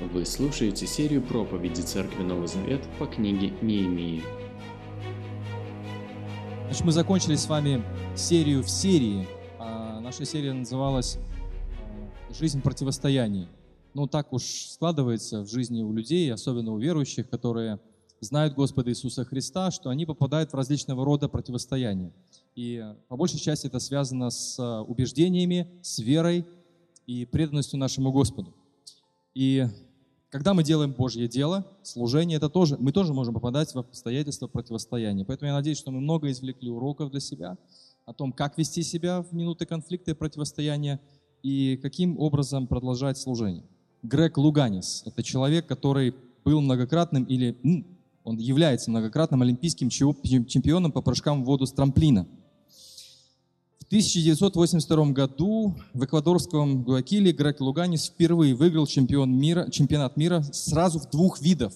Вы слушаете серию проповеди Церкви Новый Завет по книге Неемии. Значит, мы закончили с вами серию в серии. А наша серия называлась э, «Жизнь противостояний». Ну, так уж складывается в жизни у людей, особенно у верующих, которые знают Господа Иисуса Христа, что они попадают в различного рода противостояния. И по большей части это связано с э, убеждениями, с верой и преданностью нашему Господу. И когда мы делаем Божье дело, служение, это тоже, мы тоже можем попадать в обстоятельства противостояния. Поэтому я надеюсь, что мы много извлекли уроков для себя о том, как вести себя в минуты конфликта и противостояния и каким образом продолжать служение. Грег Луганис – это человек, который был многократным или он является многократным олимпийским чемпионом по прыжкам в воду с трамплина – 1982 году в эквадорском Гуакиле Грег Луганис впервые выиграл чемпион мира, чемпионат мира сразу в двух видах,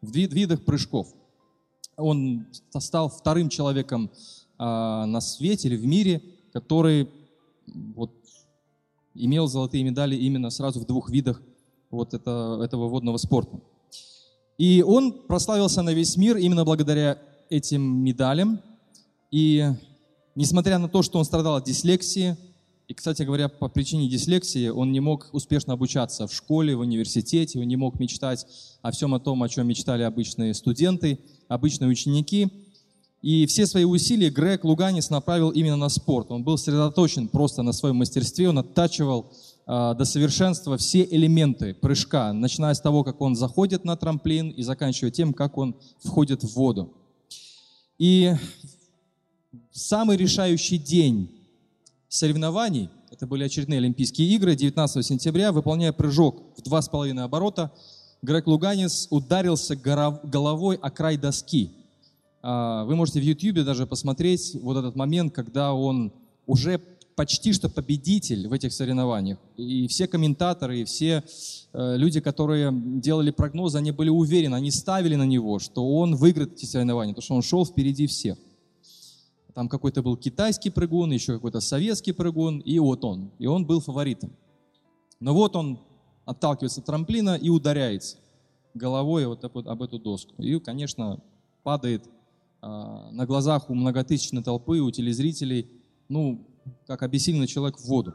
в видах прыжков. Он стал вторым человеком а, на свете или в мире, который вот, имел золотые медали именно сразу в двух видах вот это, этого водного спорта. И он прославился на весь мир именно благодаря этим медалям. И Несмотря на то, что он страдал от дислексии, и, кстати говоря, по причине дислексии он не мог успешно обучаться в школе, в университете, он не мог мечтать о всем о том, о чем мечтали обычные студенты, обычные ученики. И все свои усилия Грег Луганис направил именно на спорт. Он был сосредоточен просто на своем мастерстве, он оттачивал э, до совершенства все элементы прыжка, начиная с того, как он заходит на трамплин и заканчивая тем, как он входит в воду. И самый решающий день соревнований, это были очередные Олимпийские игры, 19 сентября, выполняя прыжок в два с половиной оборота, Грег Луганис ударился головой о край доски. А, вы можете в YouTube даже посмотреть вот этот момент, когда он уже почти что победитель в этих соревнованиях. И все комментаторы, и все э, люди, которые делали прогнозы, они были уверены, они ставили на него, что он выиграет эти соревнования, потому что он шел впереди всех. Там какой-то был китайский прыгун, еще какой-то советский прыгун, и вот он. И он был фаворитом. Но вот он отталкивается от трамплина и ударяется головой вот об эту доску. И, конечно, падает а, на глазах у многотысячной толпы, у телезрителей, ну, как обессиленный человек в воду.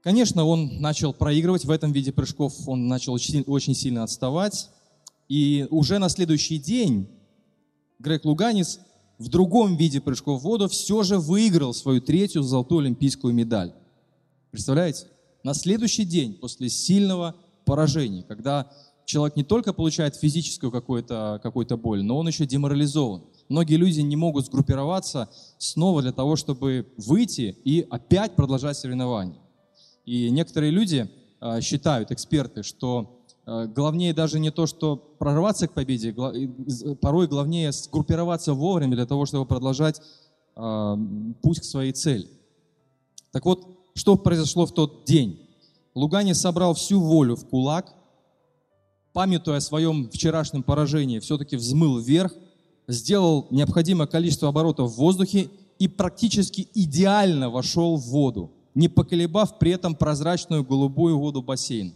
Конечно, он начал проигрывать в этом виде прыжков, он начал очень, очень сильно отставать. И уже на следующий день Грег Луганис в другом виде прыжков в воду все же выиграл свою третью золотую олимпийскую медаль. Представляете? На следующий день после сильного поражения, когда человек не только получает физическую какую-то какую боль, но он еще деморализован. Многие люди не могут сгруппироваться снова для того, чтобы выйти и опять продолжать соревнования. И некоторые люди а, считают, эксперты, что главнее даже не то, что прорваться к победе, порой главнее сгруппироваться вовремя для того, чтобы продолжать э, путь к своей цели. Так вот, что произошло в тот день? Лугани собрал всю волю в кулак, памятуя о своем вчерашнем поражении, все-таки взмыл вверх, сделал необходимое количество оборотов в воздухе и практически идеально вошел в воду, не поколебав при этом прозрачную голубую воду бассейна.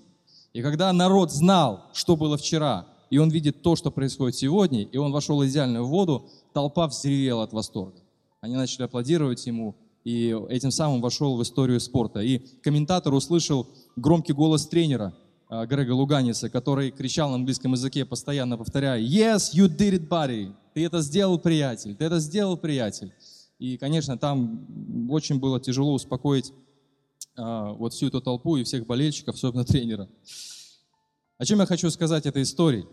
И когда народ знал, что было вчера, и он видит то, что происходит сегодня, и он вошел в идеальную воду, толпа взревела от восторга. Они начали аплодировать ему, и этим самым вошел в историю спорта. И комментатор услышал громкий голос тренера а, Грега Луганиса, который кричал на английском языке, постоянно повторяя «Yes, you did it, buddy!» «Ты это сделал, приятель! Ты это сделал, приятель!» И, конечно, там очень было тяжело успокоить а, вот всю эту толпу и всех болельщиков, особенно тренера. О чем я хочу сказать этой историей?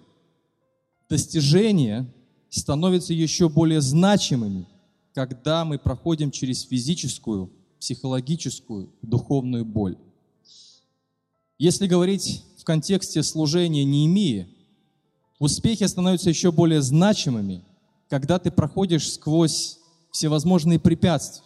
Достижения становятся еще более значимыми, когда мы проходим через физическую, психологическую, духовную боль. Если говорить в контексте служения Неемии, успехи становятся еще более значимыми, когда ты проходишь сквозь всевозможные препятствия.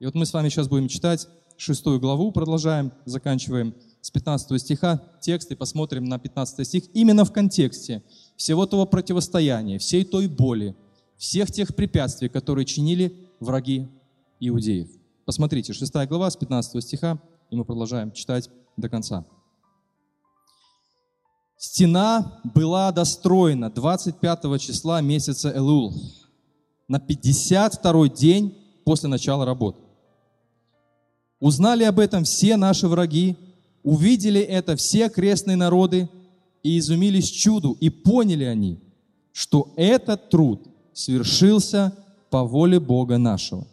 И вот мы с вами сейчас будем читать шестую главу, продолжаем, заканчиваем с 15 стиха текст и посмотрим на 15 стих именно в контексте всего того противостояния, всей той боли, всех тех препятствий, которые чинили враги иудеев. Посмотрите, 6 глава с 15 стиха, и мы продолжаем читать до конца. Стена была достроена 25 числа месяца Элул на 52 день после начала работы. Узнали об этом все наши враги, увидели это все крестные народы и изумились чуду, и поняли они, что этот труд свершился по воле Бога нашего.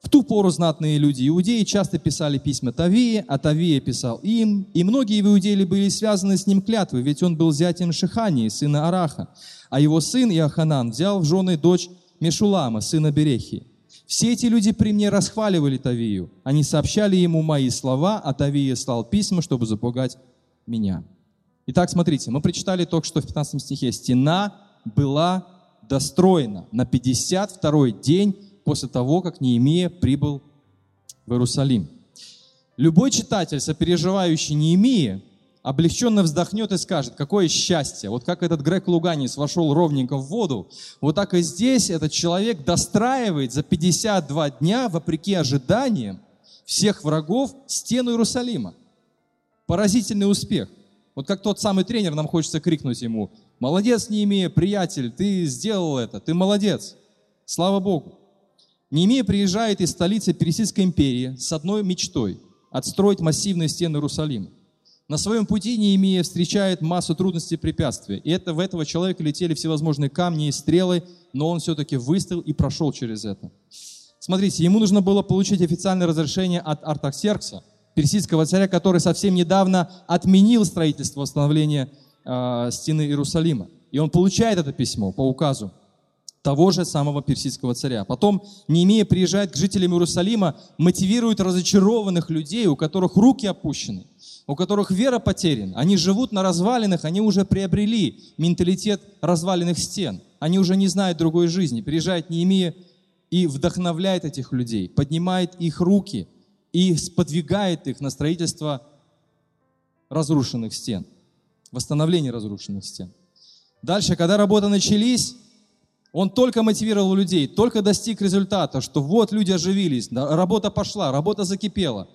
В ту пору знатные люди иудеи часто писали письма Тавии, а Тавия писал им, и многие в Иудеи были связаны с ним клятвы, ведь он был зятем Шихании, сына Араха, а его сын Иоханан взял в жены дочь Мешулама, сына Берехи. Все эти люди при мне расхваливали Тавию. Они сообщали ему мои слова, а Тавия слал письма, чтобы запугать меня. Итак, смотрите, мы прочитали только что в 15 стихе. Стена была достроена на 52 день после того, как Неемия прибыл в Иерусалим. Любой читатель, сопереживающий Неемии, облегченно вздохнет и скажет, какое счастье. Вот как этот Грег Луганис вошел ровненько в воду, вот так и здесь этот человек достраивает за 52 дня, вопреки ожиданиям всех врагов, стену Иерусалима. Поразительный успех. Вот как тот самый тренер, нам хочется крикнуть ему, молодец, Неемия, приятель, ты сделал это, ты молодец. Слава Богу. Неемия приезжает из столицы Персидской империи с одной мечтой – отстроить массивные стены Иерусалима. На своем пути Неемия встречает массу трудностей и препятствий. И это, в этого человека летели всевозможные камни и стрелы, но он все-таки выстоял и прошел через это. Смотрите, ему нужно было получить официальное разрешение от Артаксеркса, персидского царя, который совсем недавно отменил строительство восстановления э, стены Иерусалима. И он получает это письмо по указу того же самого персидского царя. Потом Неемия приезжает к жителям Иерусалима, мотивирует разочарованных людей, у которых руки опущены, у которых вера потеряна. Они живут на развалинах, они уже приобрели менталитет разваленных стен. Они уже не знают другой жизни. Приезжает Неемия и вдохновляет этих людей, поднимает их руки и сподвигает их на строительство разрушенных стен, восстановление разрушенных стен. Дальше, когда работы начались, он только мотивировал людей, только достиг результата, что вот люди оживились, работа пошла, работа закипела.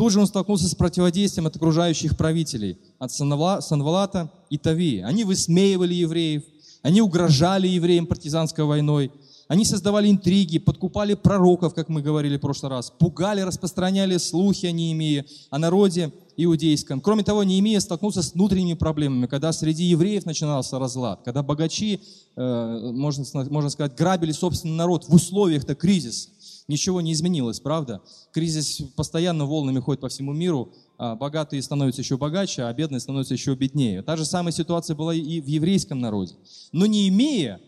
Тут же он столкнулся с противодействием от окружающих правителей, от Санвалата и Тавии. Они высмеивали евреев, они угрожали евреям партизанской войной, они создавали интриги, подкупали пророков, как мы говорили в прошлый раз, пугали, распространяли слухи о Неемии, о народе иудейском. Кроме того, Неемия столкнулся с внутренними проблемами, когда среди евреев начинался разлад, когда богачи, э, можно, сказать, грабили собственный народ в условиях-то кризиса. Ничего не изменилось, правда? Кризис постоянно волнами ходит по всему миру, а богатые становятся еще богаче, а бедные становятся еще беднее. Та же самая ситуация была и в еврейском народе. Но Неемия,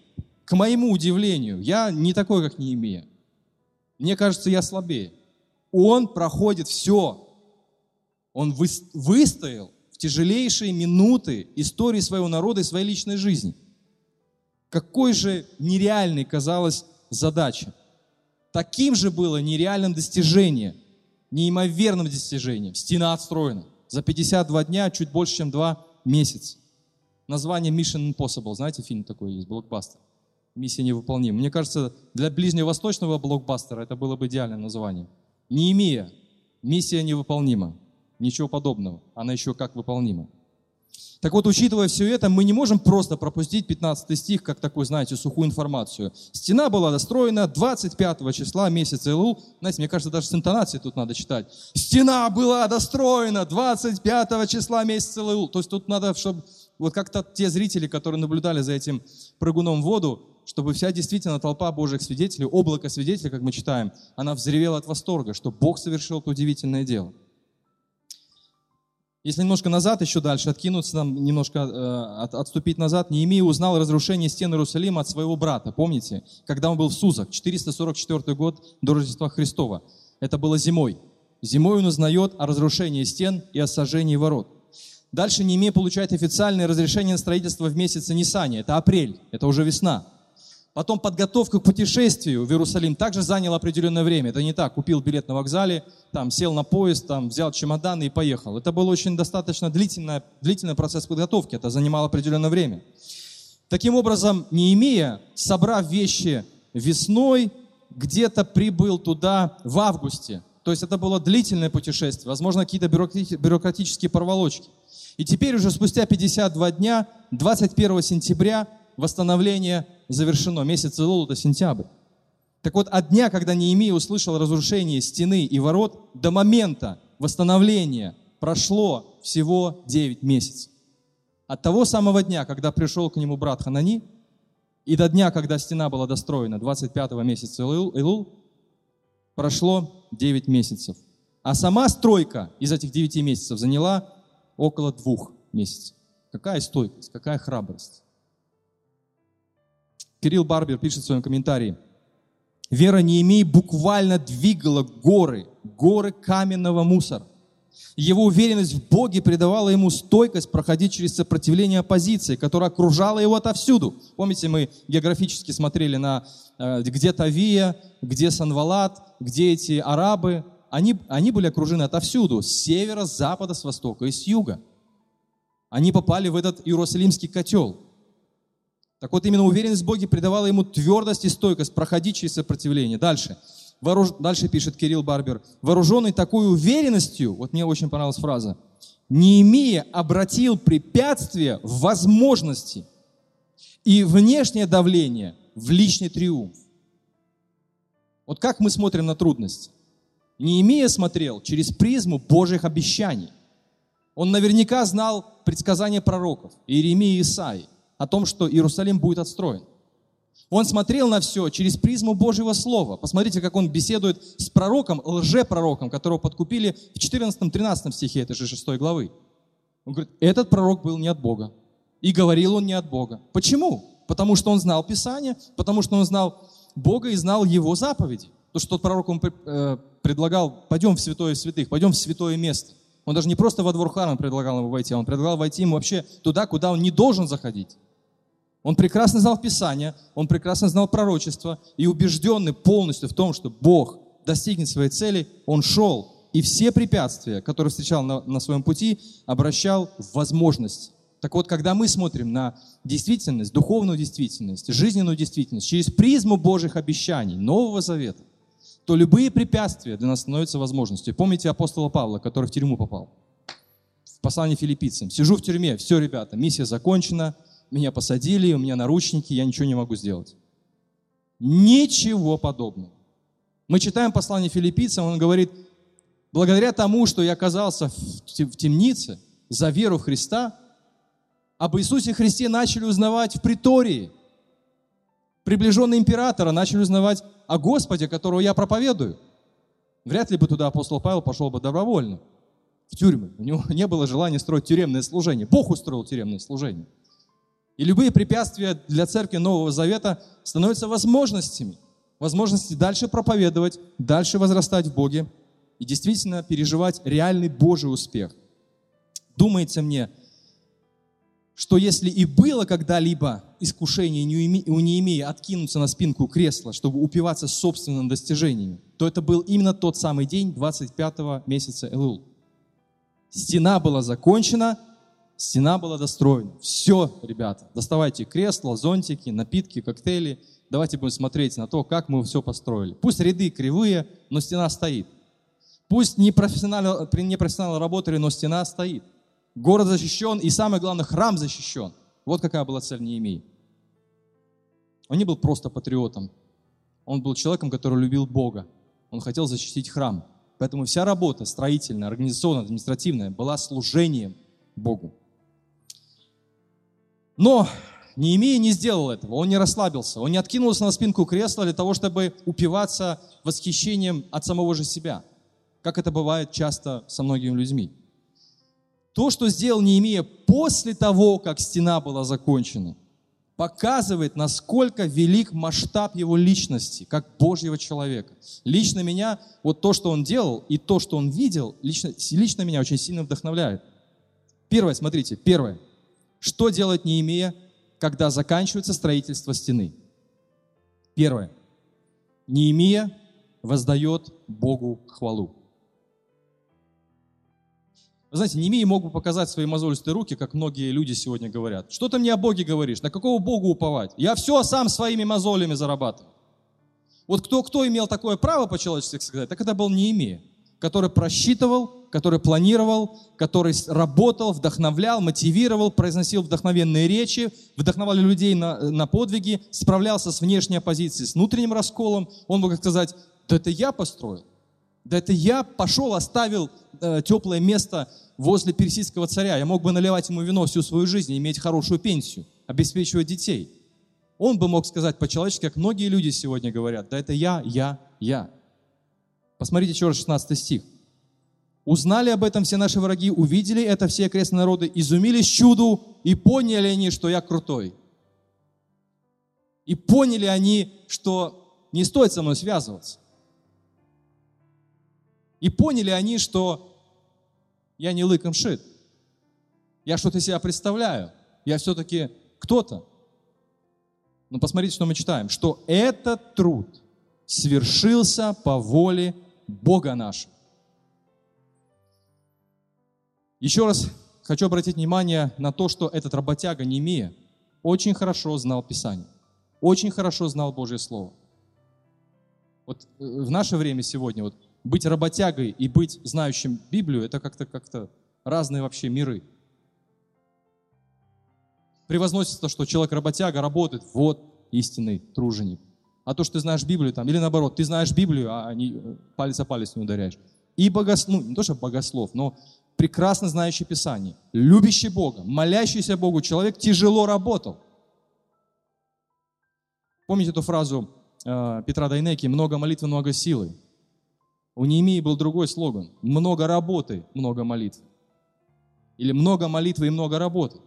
к моему удивлению, я не такой, как Неемия. Мне кажется, я слабее. Он проходит все, он выстоял в тяжелейшие минуты истории своего народа и своей личной жизни. Какой же нереальной казалась задача. Таким же было нереальным достижение, неимоверным достижением. Стена отстроена. За 52 дня, чуть больше, чем 2 месяца. Название Mission Impossible. Знаете, фильм такой есть, блокбастер. Миссия невыполнима. Мне кажется, для ближневосточного блокбастера это было бы идеальным названием. Неемия. Миссия невыполнима. Ничего подобного. Она еще как выполнима. Так вот, учитывая все это, мы не можем просто пропустить 15 стих, как такую, знаете, сухую информацию. Стена была достроена 25 числа месяца Илул. Знаете, мне кажется, даже с интонацией тут надо читать. Стена была достроена 25 числа месяца Илул. То есть тут надо, чтобы вот как-то те зрители, которые наблюдали за этим прыгуном в воду, чтобы вся действительно толпа Божьих свидетелей, облако свидетелей, как мы читаем, она взревела от восторга, что Бог совершил это удивительное дело. Если немножко назад, еще дальше откинуться, нам немножко э, от, отступить назад, Неемия узнал разрушение стен Иерусалима от своего брата, помните? Когда он был в Сузах, 444 год до Рождества Христова. Это было зимой. Зимой он узнает о разрушении стен и о сожжении ворот. Дальше Неемия получает официальное разрешение на строительство в месяце Нисане. Это апрель, это уже весна. Потом подготовка к путешествию в Иерусалим также заняла определенное время. Это не так, купил билет на вокзале, там, сел на поезд, там, взял чемоданы и поехал. Это был очень достаточно длительный, длительный процесс подготовки, это занимало определенное время. Таким образом, Неемия, собрав вещи весной, где-то прибыл туда в августе. То есть это было длительное путешествие, возможно, какие-то бюрократические проволочки. И теперь уже спустя 52 дня, 21 сентября, восстановление завершено. Месяц Илул – это сентябрь. Так вот, от дня, когда Неемия услышал разрушение стены и ворот, до момента восстановления прошло всего 9 месяцев. От того самого дня, когда пришел к нему брат Ханани, и до дня, когда стена была достроена, 25 месяца Илул, прошло 9 месяцев. А сама стройка из этих 9 месяцев заняла около двух месяцев. Какая стойкость, какая храбрость. Кирилл Барбер пишет в своем комментарии – Вера Неемии буквально двигала горы, горы каменного мусора. Его уверенность в Боге придавала ему стойкость проходить через сопротивление оппозиции, которая окружала его отовсюду. Помните, мы географически смотрели на э, где Тавия, где Санвалат, где эти арабы. Они, они были окружены отовсюду, с севера, с запада, с востока и с юга. Они попали в этот Иерусалимский котел. Так вот, именно уверенность в Боге придавала ему твердость и стойкость проходить через сопротивление. Дальше. Вооруж... Дальше пишет Кирилл Барбер. Вооруженный такой уверенностью, вот мне очень понравилась фраза, Неемия обратил препятствия в возможности и внешнее давление в личный триумф. Вот как мы смотрим на трудности? Неемия смотрел через призму Божьих обещаний. Он наверняка знал предсказания пророков, Иеремии и Исаии о том, что Иерусалим будет отстроен. Он смотрел на все через призму Божьего Слова. Посмотрите, как он беседует с пророком, лжепророком, которого подкупили в 14-13 стихе этой же 6 главы. Он говорит, этот пророк был не от Бога. И говорил он не от Бога. Почему? Потому что он знал Писание, потому что он знал Бога и знал Его заповеди. То, что тот пророк он э, предлагал, пойдем в святое святых, пойдем в святое место. Он даже не просто во двор храма предлагал ему войти, а он предлагал войти ему вообще туда, куда он не должен заходить. Он прекрасно знал Писание, он прекрасно знал пророчество, и убежденный полностью в том, что Бог достигнет своей цели, он шел, и все препятствия, которые встречал на, на своем пути, обращал в возможность. Так вот, когда мы смотрим на действительность, духовную действительность, жизненную действительность через призму Божьих обещаний, Нового Завета, то любые препятствия для нас становятся возможностью. Помните апостола Павла, который в тюрьму попал? В послании филиппийцам. Сижу в тюрьме, все, ребята, миссия закончена, меня посадили, у меня наручники, я ничего не могу сделать. Ничего подобного. Мы читаем послание филиппийцам, он говорит, благодаря тому, что я оказался в темнице за веру в Христа, об Иисусе Христе начали узнавать в притории. Приближенные императора начали узнавать о Господе, которого я проповедую. Вряд ли бы туда апостол Павел пошел бы добровольно в тюрьмы. У него не было желания строить тюремное служение. Бог устроил тюремное служение. И любые препятствия для церкви Нового Завета становятся возможностями. Возможности дальше проповедовать, дальше возрастать в Боге и действительно переживать реальный Божий успех. Думается мне, что если и было когда-либо искушение у Неемии откинуться на спинку кресла, чтобы упиваться собственными достижениями, то это был именно тот самый день 25 месяца Элул. Стена была закончена, Стена была достроена. Все, ребята, доставайте кресла, зонтики, напитки, коктейли. Давайте будем смотреть на то, как мы все построили. Пусть ряды кривые, но стена стоит. Пусть не профессионалы, не профессионалы работали, но стена стоит. Город защищен, и самое главное, храм защищен. Вот какая была цель Неемии. Он не был просто патриотом. Он был человеком, который любил Бога. Он хотел защитить храм. Поэтому вся работа строительная, организационная, административная была служением Богу. Но Неемия не сделал этого, он не расслабился, он не откинулся на спинку кресла для того, чтобы упиваться восхищением от самого же себя, как это бывает часто со многими людьми. То, что сделал Неемия после того, как стена была закончена, показывает, насколько велик масштаб его личности, как Божьего человека. Лично меня, вот то, что он делал, и то, что он видел, лично, лично меня очень сильно вдохновляет. Первое, смотрите, первое – что делать Неемия, когда заканчивается строительство стены? Первое. Неемия воздает Богу хвалу. Вы знаете, Неемия мог бы показать свои мозолистые руки, как многие люди сегодня говорят. Что ты мне о Боге говоришь? На какого Богу уповать? Я все сам своими мозолями зарабатываю. Вот кто, кто имел такое право по-человечески сказать, так это был Неемия. Который просчитывал, который планировал, который работал, вдохновлял, мотивировал, произносил вдохновенные речи, вдохновлял людей на, на подвиги, справлялся с внешней оппозицией, с внутренним расколом. Он мог сказать, да это я построил, да это я пошел, оставил э, теплое место возле персидского царя. Я мог бы наливать ему вино всю свою жизнь, иметь хорошую пенсию, обеспечивать детей. Он бы мог сказать по-человечески, как многие люди сегодня говорят, да это я, я, я. Посмотрите еще раз 16 стих. Узнали об этом все наши враги, увидели это все окрестные народы, изумились чуду и поняли они, что я крутой. И поняли они, что не стоит со мной связываться. И поняли они, что я не лыком шит. Я что-то себя представляю. Я все-таки кто-то. Но посмотрите, что мы читаем. Что этот труд свершился по воле Бога нашего. Еще раз хочу обратить внимание на то, что этот работяга Немия очень хорошо знал Писание, очень хорошо знал Божье Слово. Вот э, в наше время сегодня вот быть работягой и быть знающим Библию, это как-то как разные вообще миры. Превозносится то, что человек работяга работает, вот истинный труженик. А то, что ты знаешь Библию там, или наоборот, ты знаешь Библию, а не, э, палец о палец не ударяешь. И богослов, ну не то, что богослов, но прекрасно знающий Писание, любящий Бога, молящийся Богу человек тяжело работал. Помните эту фразу э, Петра Дайнеки «много молитвы, много силы». У Неемии был другой слоган «много работы, много молитвы». Или «много молитвы и много работы».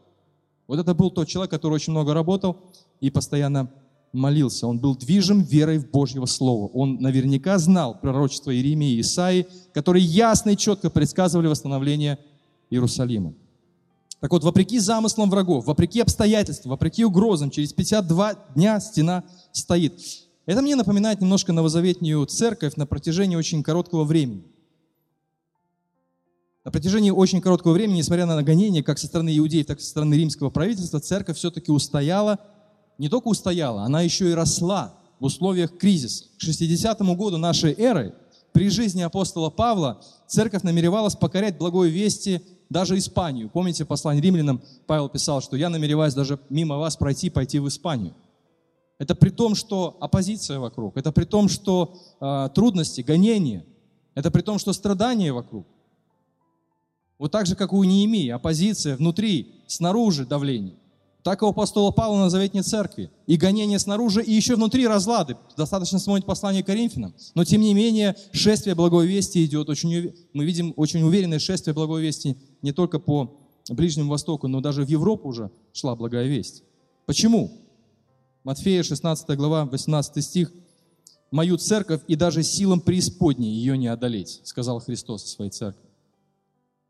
Вот это был тот человек, который очень много работал и постоянно молился. Он был движим верой в Божьего Слова. Он наверняка знал пророчество Иеремии и Исаии, которые ясно и четко предсказывали восстановление Иерусалима. Так вот, вопреки замыслам врагов, вопреки обстоятельствам, вопреки угрозам, через 52 дня стена стоит. Это мне напоминает немножко новозаветнюю церковь на протяжении очень короткого времени. На протяжении очень короткого времени, несмотря на гонения как со стороны иудеев, так и со стороны римского правительства, церковь все-таки устояла не только устояла, она еще и росла в условиях кризиса. К 60 году нашей эры, при жизни апостола Павла, церковь намеревалась покорять благой вести даже Испанию. Помните, послание римлянам Павел писал, что я намереваюсь даже мимо вас пройти, пойти в Испанию. Это при том, что оппозиция вокруг, это при том, что э, трудности, гонения, это при том, что страдания вокруг. Вот так же, как у Неемии, оппозиция внутри, снаружи давление так и у апостола Павла на Заветной Церкви. И гонения снаружи, и еще внутри разлады. Достаточно смотреть послание Коринфянам. Но тем не менее, шествие Благой Вести идет очень... Мы видим очень уверенное шествие Благой Вести не только по Ближнему Востоку, но даже в Европу уже шла Благая Весть. Почему? Матфея 16 глава, 18 стих. «Мою церковь и даже силам преисподней ее не одолеть», сказал Христос о своей церкви.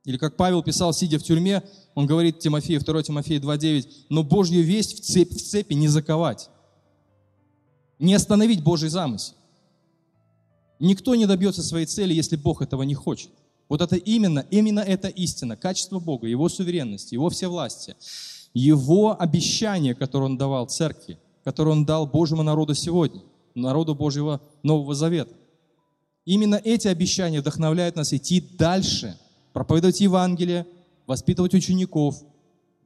Или как Павел писал, сидя в тюрьме, он говорит Тимофею, 2 Тимофея 2.9, но Божью весть в цепь, в цепи не заковать, не остановить Божий замысел. Никто не добьется своей цели, если Бог этого не хочет. Вот это именно, именно это истина, качество Бога, Его суверенность, Его всевластие, Его обещание, которое Он давал церкви, которое Он дал Божьему народу сегодня, народу Божьего Нового Завета. Именно эти обещания вдохновляют нас идти дальше – проповедовать Евангелие, воспитывать учеников,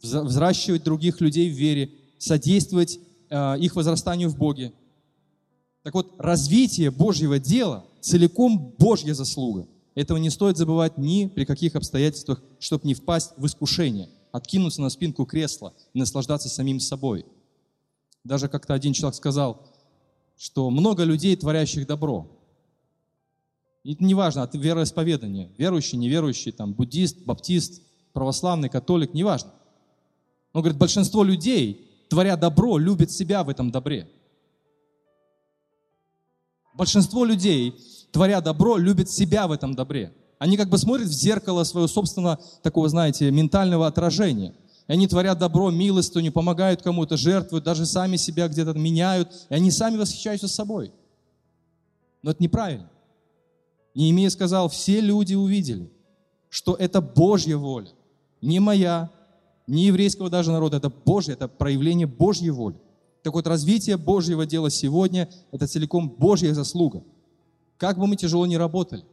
взращивать других людей в вере, содействовать э, их возрастанию в Боге. Так вот, развитие Божьего дела целиком Божья заслуга. Этого не стоит забывать ни при каких обстоятельствах, чтобы не впасть в искушение, откинуться на спинку кресла и наслаждаться самим собой. Даже как-то один человек сказал, что много людей, творящих добро, и это не важно, от вероисповедания. Верующий, неверующий, там, буддист, баптист, православный, католик, неважно. Он говорит, большинство людей, творя добро, любят себя в этом добре. Большинство людей, творя добро, любят себя в этом добре. Они как бы смотрят в зеркало своего собственного, такого, знаете, ментального отражения. И они творят добро, милостыню, помогают кому-то, жертвуют, даже сами себя где-то меняют. И они сами восхищаются собой. Но это неправильно. Неемия сказал, все люди увидели, что это Божья воля, не моя, не еврейского даже народа, это Божья, это проявление Божьей воли. Так вот, развитие Божьего дела сегодня – это целиком Божья заслуга. Как бы мы тяжело ни работали,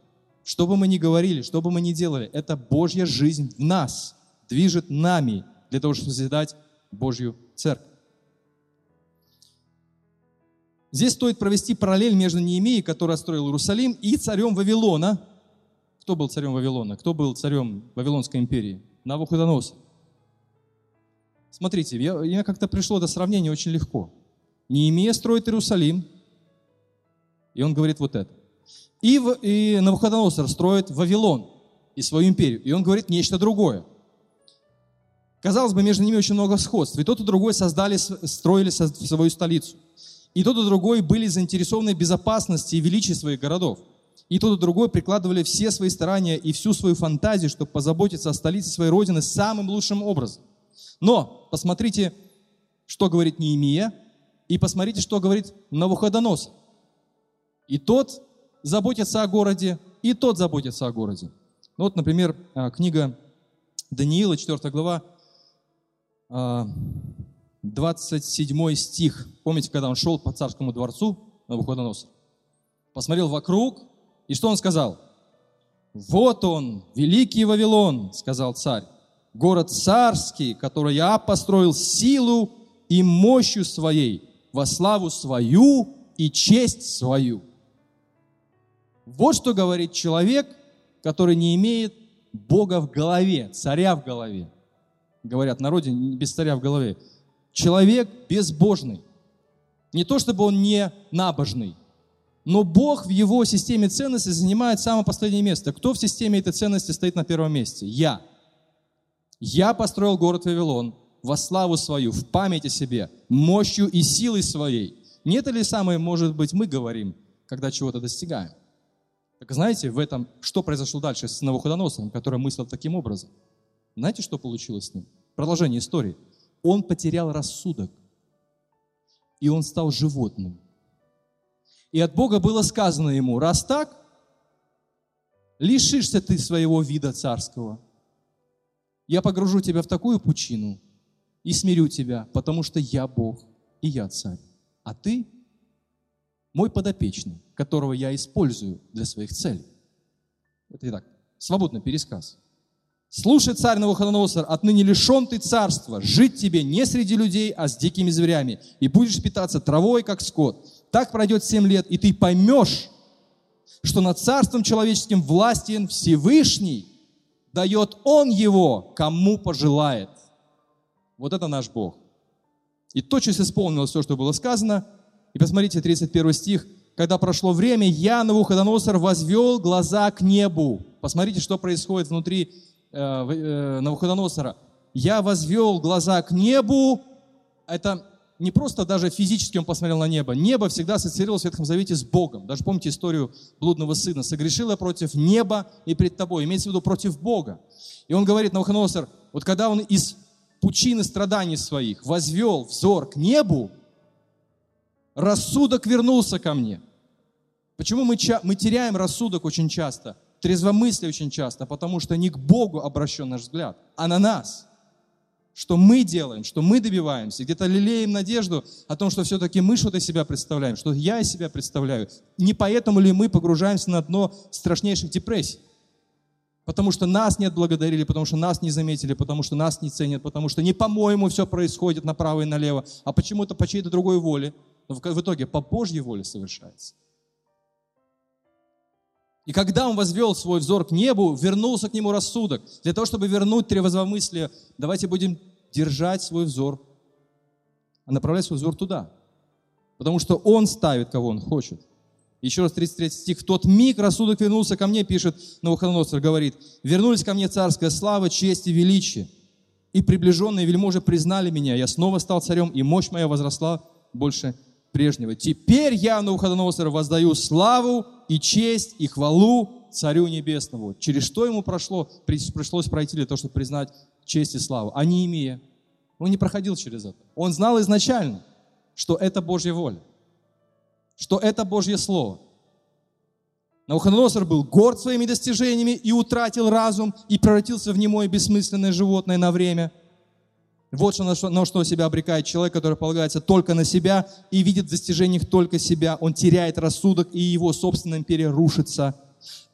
что бы мы ни говорили, что бы мы ни делали, это Божья жизнь в нас, движет нами для того, чтобы созидать Божью церковь. Здесь стоит провести параллель между Неемией, который строил Иерусалим, и царем Вавилона. Кто был царем Вавилона? Кто был царем Вавилонской империи? Навуходоносор. Смотрите, я, я как-то пришло до сравнения очень легко. Неемия строит Иерусалим, и он говорит вот это. И, в, и Навуходоносор строит Вавилон и свою империю, и он говорит нечто другое. Казалось бы, между ними очень много сходств. И тот и другой создали, строили свою столицу. И тот и другой были заинтересованы в безопасности и величии своих городов. И тот и другой прикладывали все свои старания и всю свою фантазию, чтобы позаботиться о столице своей родины самым лучшим образом. Но посмотрите, что говорит Неемия, и посмотрите, что говорит Навуходоносор. И тот заботится о городе, и тот заботится о городе. Ну вот, например, а, книга Даниила, 4 глава, 27 а, стих. Помните, когда он шел по царскому дворцу на Навуходоносор? Посмотрел вокруг, и что он сказал? «Вот он, великий Вавилон», — сказал царь, «город царский, который я построил силу и мощью своей, во славу свою и честь свою». Вот что говорит человек, который не имеет Бога в голове, царя в голове. Говорят, народе без царя в голове. Человек безбожный. Не то чтобы он не набожный, но Бог в его системе ценностей занимает самое последнее место. Кто в системе этой ценности стоит на первом месте? Я. Я построил город Вавилон во славу свою, в память о себе, мощью и силой своей. Не это ли самое, может быть, мы говорим, когда чего-то достигаем? Так знаете, в этом, что произошло дальше с Навуходоносором, который мыслил таким образом? Знаете, что получилось с ним? Продолжение истории. Он потерял рассудок, и он стал животным. И от Бога было сказано ему, раз так, лишишься ты своего вида царского. Я погружу тебя в такую пучину и смирю тебя, потому что я Бог и я царь. А ты мой подопечный, которого я использую для своих целей. Это итак, свободный пересказ. Слушай, царь Навуходоносор, отныне лишен ты царства, жить тебе не среди людей, а с дикими зверями, и будешь питаться травой, как скот. Так пройдет семь лет, и ты поймешь, что над царством человеческим властен Всевышний, дает Он его, кому пожелает. Вот это наш Бог. И тотчас исполнилось все, что было сказано, и посмотрите, 31 стих. «Когда прошло время, я, Навуходоносор, возвел глаза к небу». Посмотрите, что происходит внутри Навуходоносора. «Я возвел глаза к небу». Это не просто даже физически он посмотрел на небо. Небо всегда ассоциировалось в Ветхом Завете с Богом. Даже помните историю блудного сына. «Согрешила против неба и пред тобой». Имеется в виду против Бога. И он говорит, Навуходоносор, вот когда он из пучины страданий своих возвел взор к небу, рассудок вернулся ко мне. Почему мы, мы теряем рассудок очень часто, трезвомыслие очень часто? Потому что не к Богу обращен наш взгляд, а на нас. Что мы делаем, что мы добиваемся, где-то лелеем надежду о том, что все-таки мы что-то себя представляем, что я из себя представляю. Не поэтому ли мы погружаемся на дно страшнейших депрессий? Потому что нас не отблагодарили, потому что нас не заметили, потому что нас не ценят, потому что не по-моему все происходит направо и налево, а почему-то по чьей-то другой воле но в итоге по Божьей воле совершается. И когда он возвел свой взор к небу, вернулся к нему рассудок. Для того, чтобы вернуть трезвомыслие, давайте будем держать свой взор, а направлять свой взор туда. Потому что он ставит, кого он хочет. Еще раз 33 стих. В тот миг рассудок вернулся ко мне, пишет Навуходоносор, говорит, вернулись ко мне царская слава, честь и величие. И приближенные вельможи признали меня. Я снова стал царем, и мощь моя возросла больше прежнего. Теперь я, Навуходоносор, воздаю славу и честь и хвалу Царю Небесному. Через что ему прошло, пришлось пройти для того, чтобы признать честь и славу? А не имея. Он не проходил через это. Он знал изначально, что это Божья воля, что это Божье Слово. Навуходоносор был горд своими достижениями и утратил разум, и превратился в немое бессмысленное животное на время – вот что, на, что, себя обрекает человек, который полагается только на себя и видит в достижениях только себя. Он теряет рассудок, и его собственная империя рушится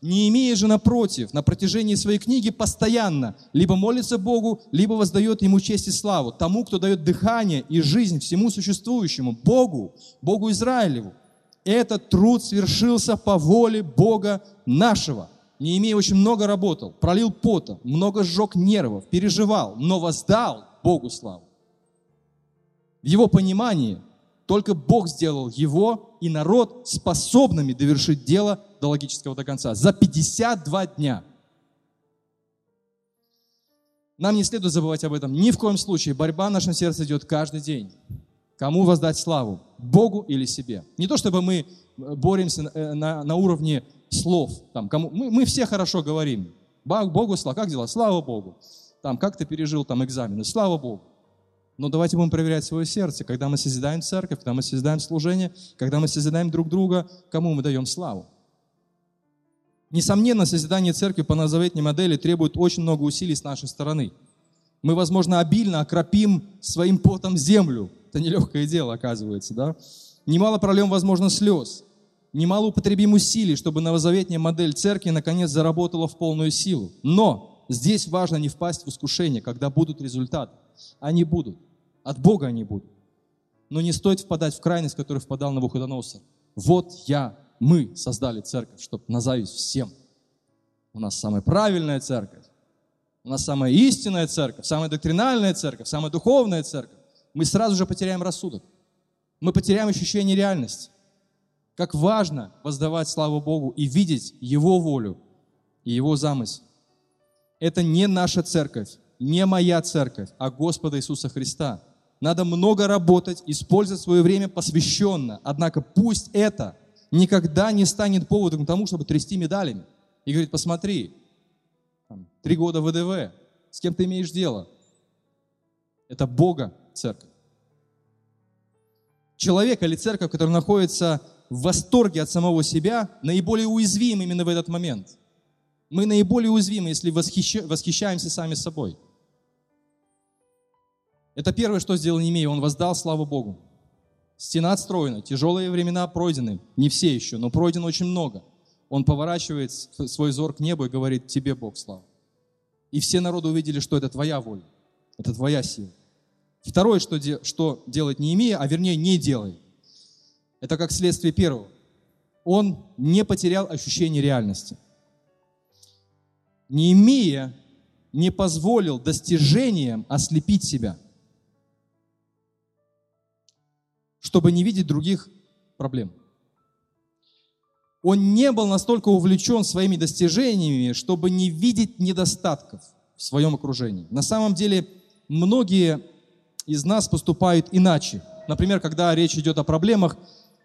Неемия же, напротив, на протяжении своей книги постоянно либо молится Богу, либо воздает Ему честь и славу, тому, кто дает дыхание и жизнь всему существующему, Богу, Богу Израилеву. Этот труд свершился по воле Бога нашего. Неемия очень много работал, пролил пота, много сжег нервов, переживал, но воздал Богу славу. В его понимании только Бог сделал его и народ способными довершить дело до логического до конца. За 52 дня. Нам не следует забывать об этом. Ни в коем случае. Борьба в нашем сердце идет каждый день. Кому воздать славу? Богу или себе? Не то, чтобы мы боремся э, на, на уровне слов. Там, кому, мы, мы все хорошо говорим. Богу слава. Как дела? Слава Богу. Там, как ты пережил там экзамены? Слава Богу. Но давайте будем проверять свое сердце, когда мы созидаем церковь, когда мы созидаем служение, когда мы созидаем друг друга, кому мы даем славу. Несомненно, созидание церкви по назаветней модели требует очень много усилий с нашей стороны. Мы, возможно, обильно окропим своим потом землю. Это нелегкое дело, оказывается, да? Немало прольем, возможно, слез. Немало употребим усилий, чтобы новозаветняя модель церкви наконец заработала в полную силу. Но здесь важно не впасть в искушение, когда будут результаты. Они будут. От Бога они будут. Но не стоит впадать в крайность, в которую впадал на Навуходоносор. Вот я, мы создали церковь, чтобы на зависть всем. У нас самая правильная церковь. У нас самая истинная церковь, самая доктринальная церковь, самая духовная церковь. Мы сразу же потеряем рассудок. Мы потеряем ощущение реальности. Как важно воздавать славу Богу и видеть Его волю и Его замысел. Это не наша церковь, не моя церковь, а Господа Иисуса Христа. Надо много работать, использовать свое время посвященно. Однако пусть это никогда не станет поводом к тому, чтобы трясти медалями. И говорить, посмотри, три года ВДВ, с кем ты имеешь дело? Это Бога церковь. Человек или церковь, который находится в восторге от самого себя, наиболее уязвим именно в этот момент. Мы наиболее уязвимы, если восхищаемся сами собой. Это первое, что сделал Немей. Он воздал славу Богу. Стена отстроена, тяжелые времена пройдены. Не все еще, но пройдено очень много. Он поворачивает свой взор к небу и говорит, тебе Бог слава. И все народы увидели, что это твоя воля, это твоя сила. Второе, что, де, что делать Неемия, а вернее не делай, это как следствие первого. Он не потерял ощущение реальности. Неемия не позволил достижениям ослепить себя. чтобы не видеть других проблем. Он не был настолько увлечен своими достижениями, чтобы не видеть недостатков в своем окружении. На самом деле, многие из нас поступают иначе. Например, когда речь идет о проблемах,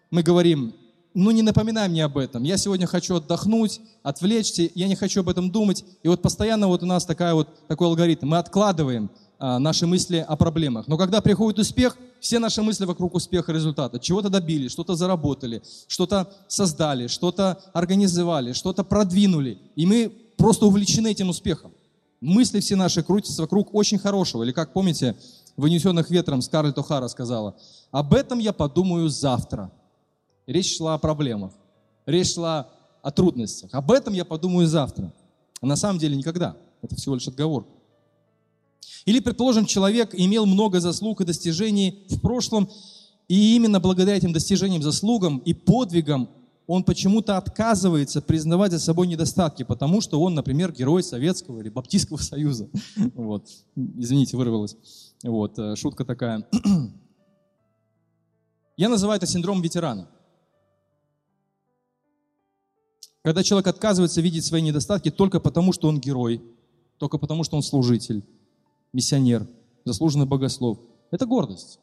мы говорим, ну не напоминай мне об этом, я сегодня хочу отдохнуть, отвлечься, я не хочу об этом думать. И вот постоянно вот у нас такая вот, такой алгоритм, мы откладываем а, наши мысли о проблемах. Но когда приходит успех, все наши мысли вокруг успеха, результата. Чего-то добились, что-то заработали, что-то создали, что-то организовали, что-то продвинули. И мы просто увлечены этим успехом. Мысли все наши крутятся вокруг очень хорошего. Или как помните, «Вынесенных ветром» Скарлетт О'Хара сказала, «Об этом я подумаю завтра». Речь шла о проблемах. Речь шла о трудностях. Об этом я подумаю завтра. А на самом деле никогда. Это всего лишь отговорка. Или, предположим, человек имел много заслуг и достижений в прошлом, и именно благодаря этим достижениям, заслугам и подвигам он почему-то отказывается признавать за собой недостатки, потому что он, например, герой Советского или Баптистского Союза. Вот. Извините, вырвалась. Вот, э, шутка такая. Я называю это синдром ветерана. Когда человек отказывается видеть свои недостатки только потому, что он герой, только потому, что он служитель, миссионер, заслуженный богослов. Это гордость.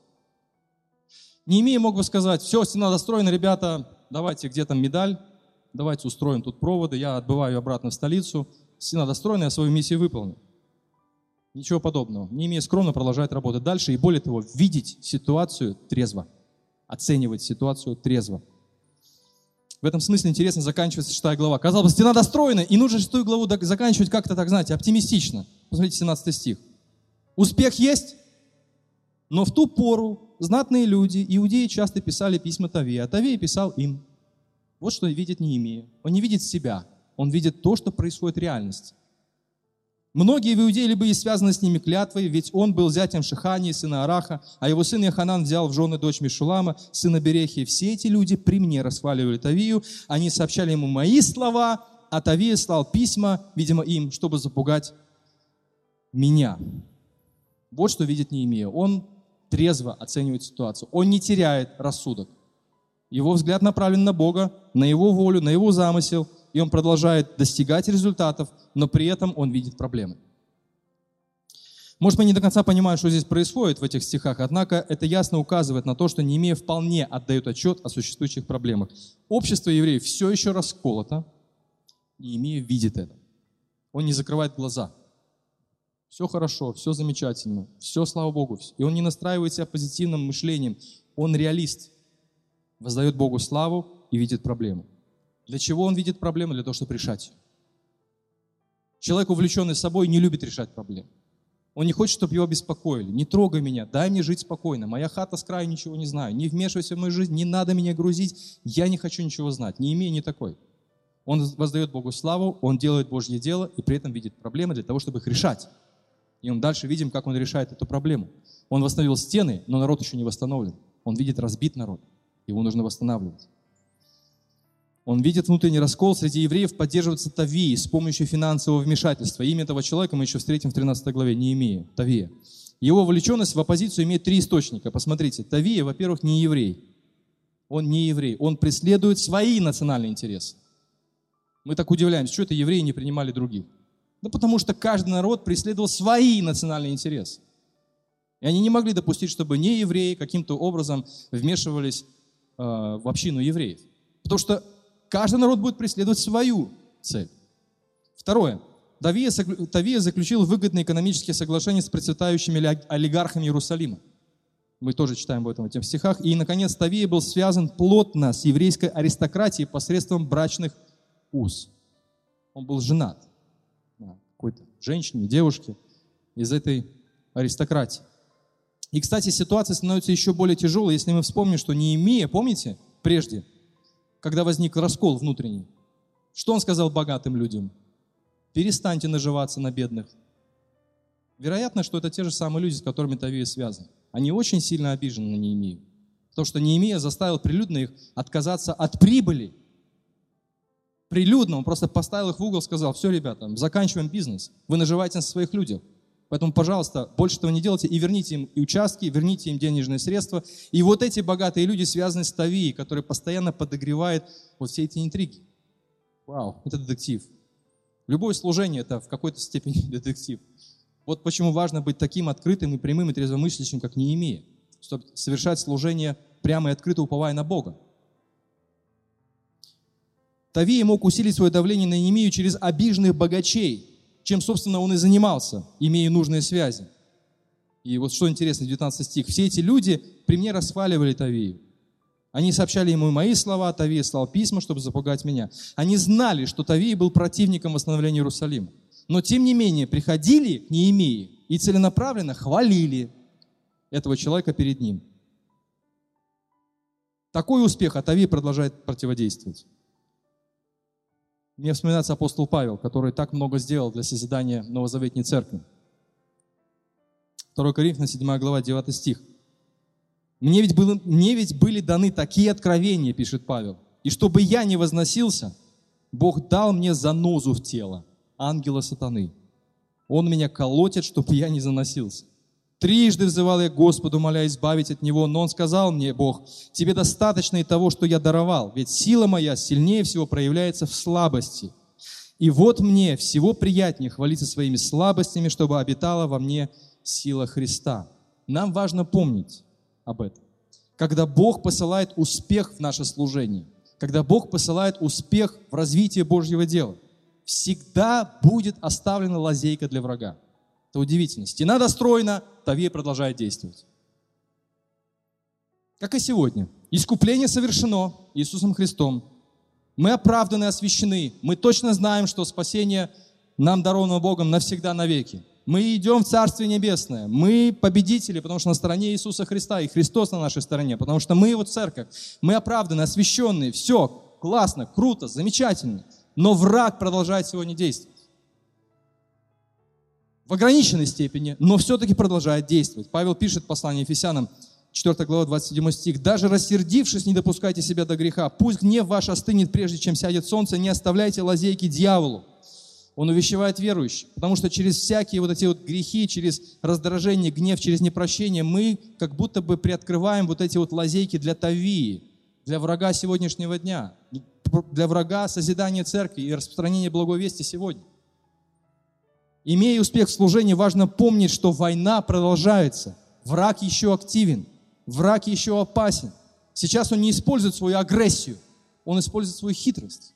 Не имея мог бы сказать, все, стена достроена, ребята, давайте где там медаль, давайте устроим тут проводы, я отбываю обратно в столицу, стена достроена, я свою миссию выполнил. Ничего подобного. Не имея скромно продолжать работать дальше и более того, видеть ситуацию трезво, оценивать ситуацию трезво. В этом смысле интересно заканчивается шестая глава. Казалось бы, стена достроена, и нужно шестую главу заканчивать как-то так, знаете, оптимистично. Посмотрите, 17 стих. Успех есть, но в ту пору знатные люди, иудеи часто писали письма Таве, а Тавей писал им. Вот что видит Неемия. Он не видит себя, Он видит то, что происходит в реальности. Многие в Иудее были связаны с ними клятвой, ведь он был зятем Шихани, сына Араха, а его сын Яханан взял в жены дочь Мишулама, сына Берехи. Все эти люди при мне расхваливали Тавию, они сообщали ему мои слова, а Тавия слал письма, видимо, им, чтобы запугать меня. Вот что видит Неемия. Он трезво оценивает ситуацию. Он не теряет рассудок. Его взгляд направлен на Бога, на Его волю, на Его замысел, и он продолжает достигать результатов, но при этом он видит проблемы. Может, мы не до конца понимаем, что здесь происходит в этих стихах, однако это ясно указывает на то, что Неемия вполне отдает отчет о существующих проблемах. Общество евреев все еще расколото, Неемия видит это. Он не закрывает глаза. Все хорошо, все замечательно, все, слава Богу. И он не настраивает себя позитивным мышлением. Он реалист воздает Богу славу и видит проблему. Для чего он видит проблему? Для того, чтобы решать. Человек, увлеченный собой, не любит решать проблемы. Он не хочет, чтобы его беспокоили. Не трогай меня, дай мне жить спокойно. Моя хата с краю, ничего не знаю. Не вмешивайся в мою жизнь, не надо меня грузить. Я не хочу ничего знать, не имею ни такой. Он воздает Богу славу, он делает Божье дело и при этом видит проблемы для того, чтобы их решать. И мы дальше видим, как он решает эту проблему. Он восстановил стены, но народ еще не восстановлен. Он видит разбит народ. Его нужно восстанавливать. Он видит внутренний раскол среди евреев, поддерживается Тавией с помощью финансового вмешательства. Имя этого человека мы еще встретим в 13 главе, не имея, Тавия. Его вовлеченность в оппозицию имеет три источника. Посмотрите, Тавия, во-первых, не еврей. Он не еврей. Он преследует свои национальные интересы. Мы так удивляемся, что это евреи не принимали других. Да потому что каждый народ преследовал свои национальные интересы. И они не могли допустить, чтобы не евреи каким-то образом вмешивались э, в общину евреев. Потому что каждый народ будет преследовать свою цель. Второе. Давия, заключил выгодные экономические соглашения с процветающими олигархами Иерусалима. Мы тоже читаем об этом в этих стихах. И, наконец, Тавия был связан плотно с еврейской аристократией посредством брачных уз. Он был женат какой-то женщине, девушке из этой аристократии. И, кстати, ситуация становится еще более тяжелой, если мы вспомним, что Неемия, помните, прежде, когда возник раскол внутренний, что он сказал богатым людям? Перестаньте наживаться на бедных. Вероятно, что это те же самые люди, с которыми Тавия связан. Они очень сильно обижены на Неемию. То, что Неемия заставил прилюдно их отказаться от прибыли – прилюдно, он просто поставил их в угол, сказал, все, ребята, заканчиваем бизнес, вы наживаете на своих людях. Поэтому, пожалуйста, больше этого не делайте и верните им и участки, верните им денежные средства. И вот эти богатые люди связаны с Тавией, который постоянно подогревает вот все эти интриги. Вау, это детектив. Любое служение – это в какой-то степени детектив. Вот почему важно быть таким открытым и прямым и трезвомыслящим, как Неемия, чтобы совершать служение прямо и открыто уповая на Бога. Тавия мог усилить свое давление на Немию через обиженных богачей, чем, собственно, он и занимался, имея нужные связи. И вот что интересно, 19 стих. Все эти люди при мне расхваливали Тавию. Они сообщали ему мои слова, Тавия слал письма, чтобы запугать меня. Они знали, что Тавия был противником восстановления Иерусалима. Но, тем не менее, приходили к Неемии и целенаправленно хвалили этого человека перед ним. Такой успех Атавий продолжает противодействовать. Мне вспоминается апостол Павел, который так много сделал для созидания Новозаветней Церкви. 2 Коринфянам 7 глава, 9 стих. Мне ведь, было, «Мне ведь были даны такие откровения, пишет Павел, и чтобы я не возносился, Бог дал мне занозу в тело, ангела сатаны. Он меня колотит, чтобы я не заносился. Трижды взывал я Господу, моля избавить от него, но он сказал мне, Бог, тебе достаточно и того, что я даровал, ведь сила моя сильнее всего проявляется в слабости. И вот мне всего приятнее хвалиться своими слабостями, чтобы обитала во мне сила Христа. Нам важно помнить об этом. Когда Бог посылает успех в наше служение, когда Бог посылает успех в развитие Божьего дела, всегда будет оставлена лазейка для врага. Это удивительно. Стена достроена, Тавия продолжает действовать. Как и сегодня. Искупление совершено Иисусом Христом. Мы оправданы, освящены. Мы точно знаем, что спасение нам даровано Богом навсегда, навеки. Мы идем в Царствие Небесное. Мы победители, потому что на стороне Иисуса Христа, и Христос на нашей стороне, потому что мы Его церковь. Мы оправданы, освященные. Все классно, круто, замечательно. Но враг продолжает сегодня действовать. В ограниченной степени, но все-таки продолжает действовать. Павел пишет в послании Ефесянам, 4 глава, 27 стих. «Даже рассердившись, не допускайте себя до греха. Пусть гнев ваш остынет, прежде чем сядет солнце. Не оставляйте лазейки дьяволу. Он увещевает верующих, потому что через всякие вот эти вот грехи, через раздражение, гнев, через непрощение мы как будто бы приоткрываем вот эти вот лазейки для Тавии, для врага сегодняшнего дня, для врага созидания церкви и распространения благой вести сегодня. Имея успех в служении, важно помнить, что война продолжается. Враг еще активен, враг еще опасен. Сейчас он не использует свою агрессию, он использует свою хитрость.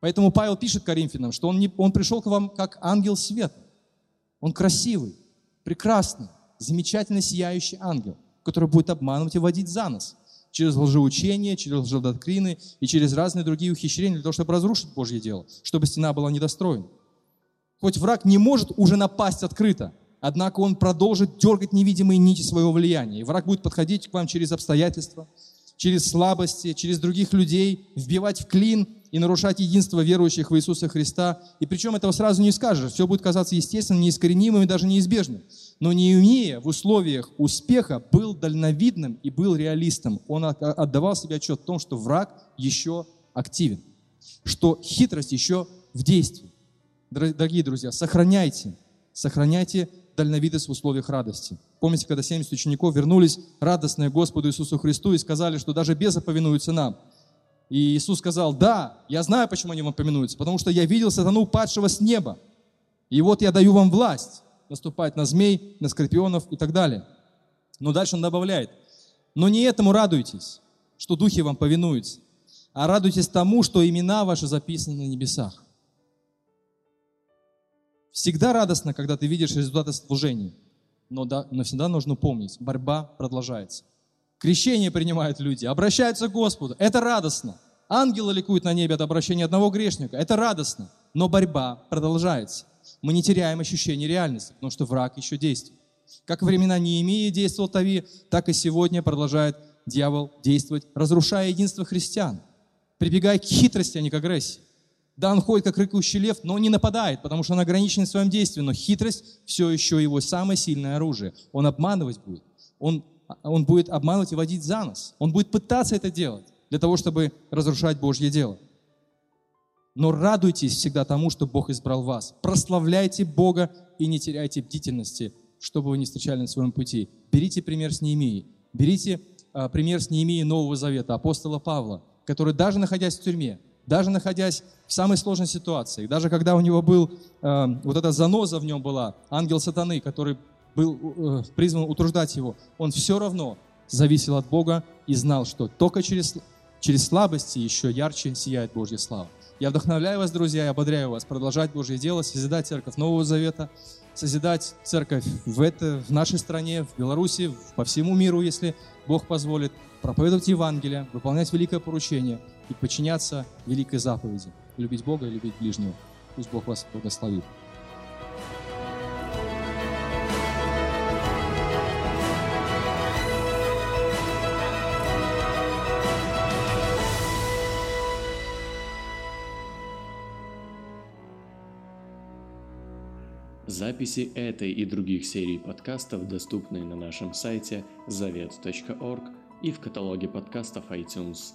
Поэтому Павел пишет Коринфянам, что он, не, он пришел к вам как ангел света. Он красивый, прекрасный, замечательно сияющий ангел, который будет обманывать и водить за нос через лжеучение, через лжедоктрины и через разные другие ухищрения для того, чтобы разрушить Божье дело, чтобы стена была недостроена. Хоть враг не может уже напасть открыто, однако он продолжит дергать невидимые нити своего влияния. И враг будет подходить к вам через обстоятельства, через слабости, через других людей, вбивать в клин и нарушать единство верующих в Иисуса Христа. И причем этого сразу не скажешь. Все будет казаться естественным, неискоренимым и даже неизбежным. Но Неемия в условиях успеха был дальновидным и был реалистом. Он отдавал себе отчет в том, что враг еще активен, что хитрость еще в действии. Дорогие друзья, сохраняйте, сохраняйте дальновидность в условиях радости. Помните, когда 70 учеников вернулись радостные Господу Иисусу Христу и сказали, что даже безы повинуются нам – и Иисус сказал, да, я знаю, почему они вам поминуются, потому что я видел сатану, падшего с неба. И вот я даю вам власть наступать на змей, на скорпионов и так далее. Но дальше он добавляет, но не этому радуйтесь, что духи вам повинуются, а радуйтесь тому, что имена ваши записаны на небесах. Всегда радостно, когда ты видишь результаты служения, но, да, но всегда нужно помнить, борьба продолжается. Крещение принимают люди, обращаются к Господу. Это радостно. Ангелы ликуют на небе от обращения одного грешника. Это радостно. Но борьба продолжается. Мы не теряем ощущение реальности, потому что враг еще действует. Как времена Неемии действовал Тави, так и сегодня продолжает дьявол действовать, разрушая единство христиан, прибегая к хитрости, а не к агрессии. Да, он ходит как рыкающий лев, но не нападает, потому что он ограничен в своем действии. Но хитрость все еще его самое сильное оружие. Он обманывать будет. Он он будет обманывать и водить за нос. Он будет пытаться это делать для того, чтобы разрушать Божье дело. Но радуйтесь всегда тому, что Бог избрал вас. Прославляйте Бога и не теряйте бдительности, чтобы вы не встречали на своем пути. Берите пример с Неемией. Берите а, пример с Неемией Нового Завета, апостола Павла, который даже находясь в тюрьме, даже находясь в самой сложной ситуации, даже когда у него был, э, вот эта заноза в нем была, ангел сатаны, который был э, призван утруждать его, он все равно зависел от Бога и знал, что только через, через слабости еще ярче сияет Божья слава. Я вдохновляю вас, друзья, и ободряю вас продолжать Божье дело, созидать церковь Нового Завета, созидать церковь в, это, в нашей стране, в Беларуси, по всему миру, если Бог позволит, проповедовать Евангелие, выполнять великое поручение и подчиняться великой заповеди, любить Бога и любить ближнего. Пусть Бог вас благословит. Записи этой и других серий подкастов доступны на нашем сайте завет.орг и в каталоге подкастов iTunes.